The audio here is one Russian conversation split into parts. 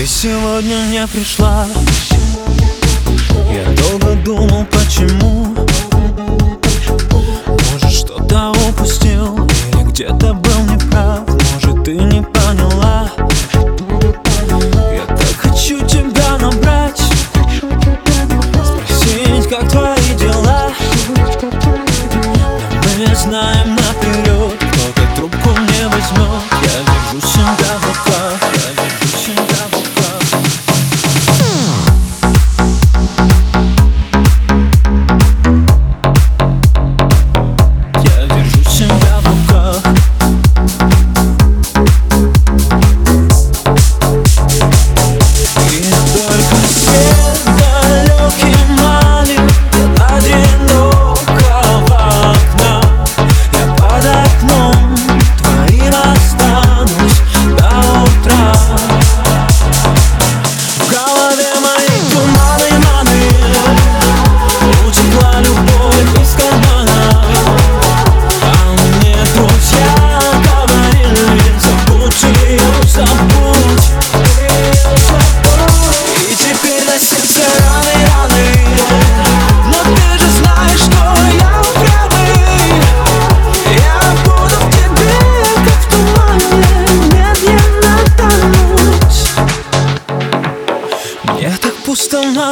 Ты сегодня не пришла. Я долго думал, почему. Может, что-то упустил Или где-то был неправ. Может, ты не поняла. Я так хочу тебя набрать. Спросить, как твои дела. Но мы знаем наперед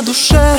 duszę.